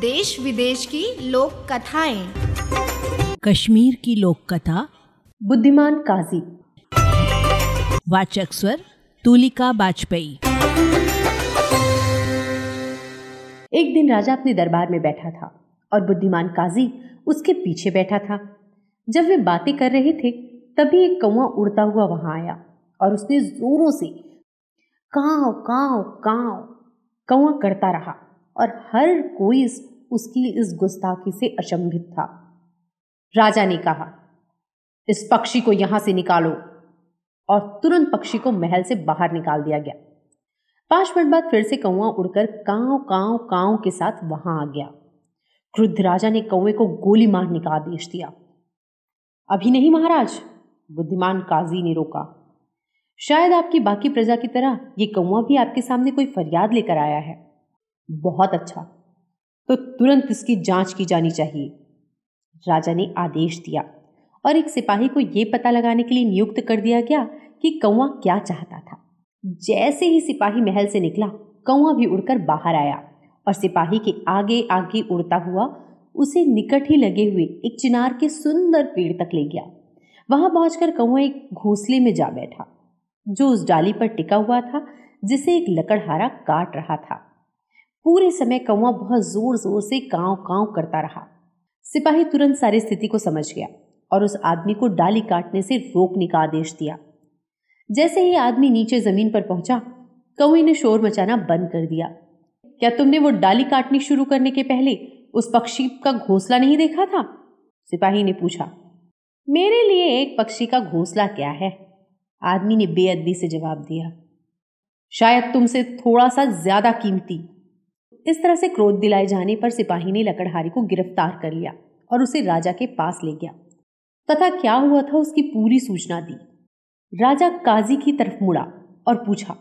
देश विदेश की लोक कथाएँ कश्मीर की लोक कथा बुद्धिमान काजी। वाचक स्वर तुलिका बाजपेयी। एक दिन राजा अपने दरबार में बैठा था और बुद्धिमान काजी उसके पीछे बैठा था। जब वे बातें कर रहे थे तभी एक कौआ उड़ता हुआ वहाँ आया और उसने जोरों से काव काव काव कौआ करता रहा और हर कोई इस, उसकी इस गुस्ताखी से अचंभित था। राजा ने कहा, इस पक्षी को यहाँ से निकालो। और तुरंत पक्षी को महल से बाहर निकाल दिया गया। पाँच मिनट बाद फिर से कौआ उड़कर काव काव काव के साथ वहाँ आ गया। क्रुद्ध राजा ने कौए को गोली मारने का आदेश दिया। अभी नहीं महाराज, बुद्धिमान काजी ने रोका। शायद आपकी बाकी प्रजा की तरह ये कौआ भी आपके सामने कोई फरियाद लेकर आया है। बहुत अच्छा। तो तुरंत इसकी जाँच की जानी चाहिए। राजा ने आदेश दिया और एक सिपाही को यह पता लगाने के लिए नियुक्त कर दिया गया कि कौआ क्या चाहता था। जैसे ही सिपाही महल से निकला कौआ भी उड़कर बाहर आया और सिपाही के आगे आगे उड़ता हुआ उसे निकट ही लगे हुए एक चिनार के सुंदर पेड़ तक ले गया। वहाँ पहुंचकर कौआ एक घोंसले में जा बैठा, जो उस डाली पर टिका हुआ था, जिसे एक लकड़हारा काट रहा था। पूरे समय कौआ बहुत ज़ोर ज़ोर से कांव कांव करता रहा। सिपाही तुरंत सारी स्थिति को समझ गया और उस आदमी को डाली काटने से रोकने का आदेश दिया। जैसे ही आदमी नीचे ज़मीन पर पहुँचा कौए ने शोर मचाना बंद कर दिया। क्या तुमने वो डाली काटनी शुरू करने के पहले उस पक्षी का घोंसला नहीं देखा था? सिपाही ने पूछा, मेरे लिए एक पक्षी का घोंसला क्या है? आदमी ने बेअदबी से जवाब दिया, शायद तुमसे थोड़ा सा ज़्यादा कीमती इस तरह से क्रोध दिलाए जाने पर सिपाही ने लकड़हारी को गिरफ़्तार कर लिया और उसे राजा के पास ले गया। तथा क्या हुआ था उसकी पूरी सूचना दी। राजा काजी की तरफ़ मुड़ा और पूछा,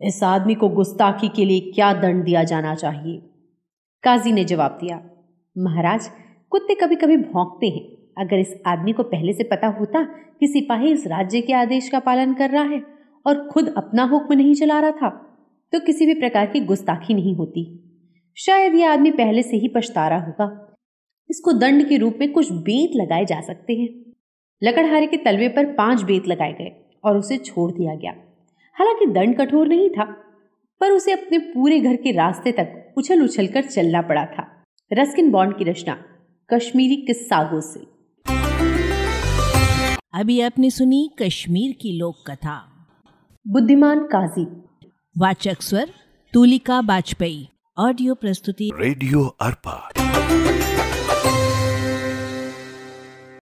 इस आदमी को गुस्ताखी के लिए क्या दंड दिया जाना चाहिए? काजी ने जवाब दिया, महाराज, कुत्ते कभी कभी भौंकते हैं। अगर इस आदमी को पहले से पता होता कि सिपाही इस राज्य के आदेश का पालन कर रहा है और खुद अपना हुक्म नहीं चला रहा था तो किसी भी प्रकार की गुस्ताखी नहीं होती। शायद यह आदमी पहले से ही पछता रहा होगा। इसको दंड के रूप में कुछ बेत लगाए जा सकते हैं। लकड़हारे के तलवे पर पाँच बेत लगाए गए और उसे छोड़ दिया गया। हालाँकि दंड कठोर नहीं था पर उसे अपने पूरे घर के रास्ते तक उछल उछल कर चलना पड़ा था। रस्किन बॉन्ड की रचना कश्मीरी किस्सागो से। अभी आपने सुनी कश्मीर की लोक कथा बुद्धिमान काजी वाचक स्वर तुलिका वाजपेयी ऑडियो प्रस्तुति रेडियो अर्पा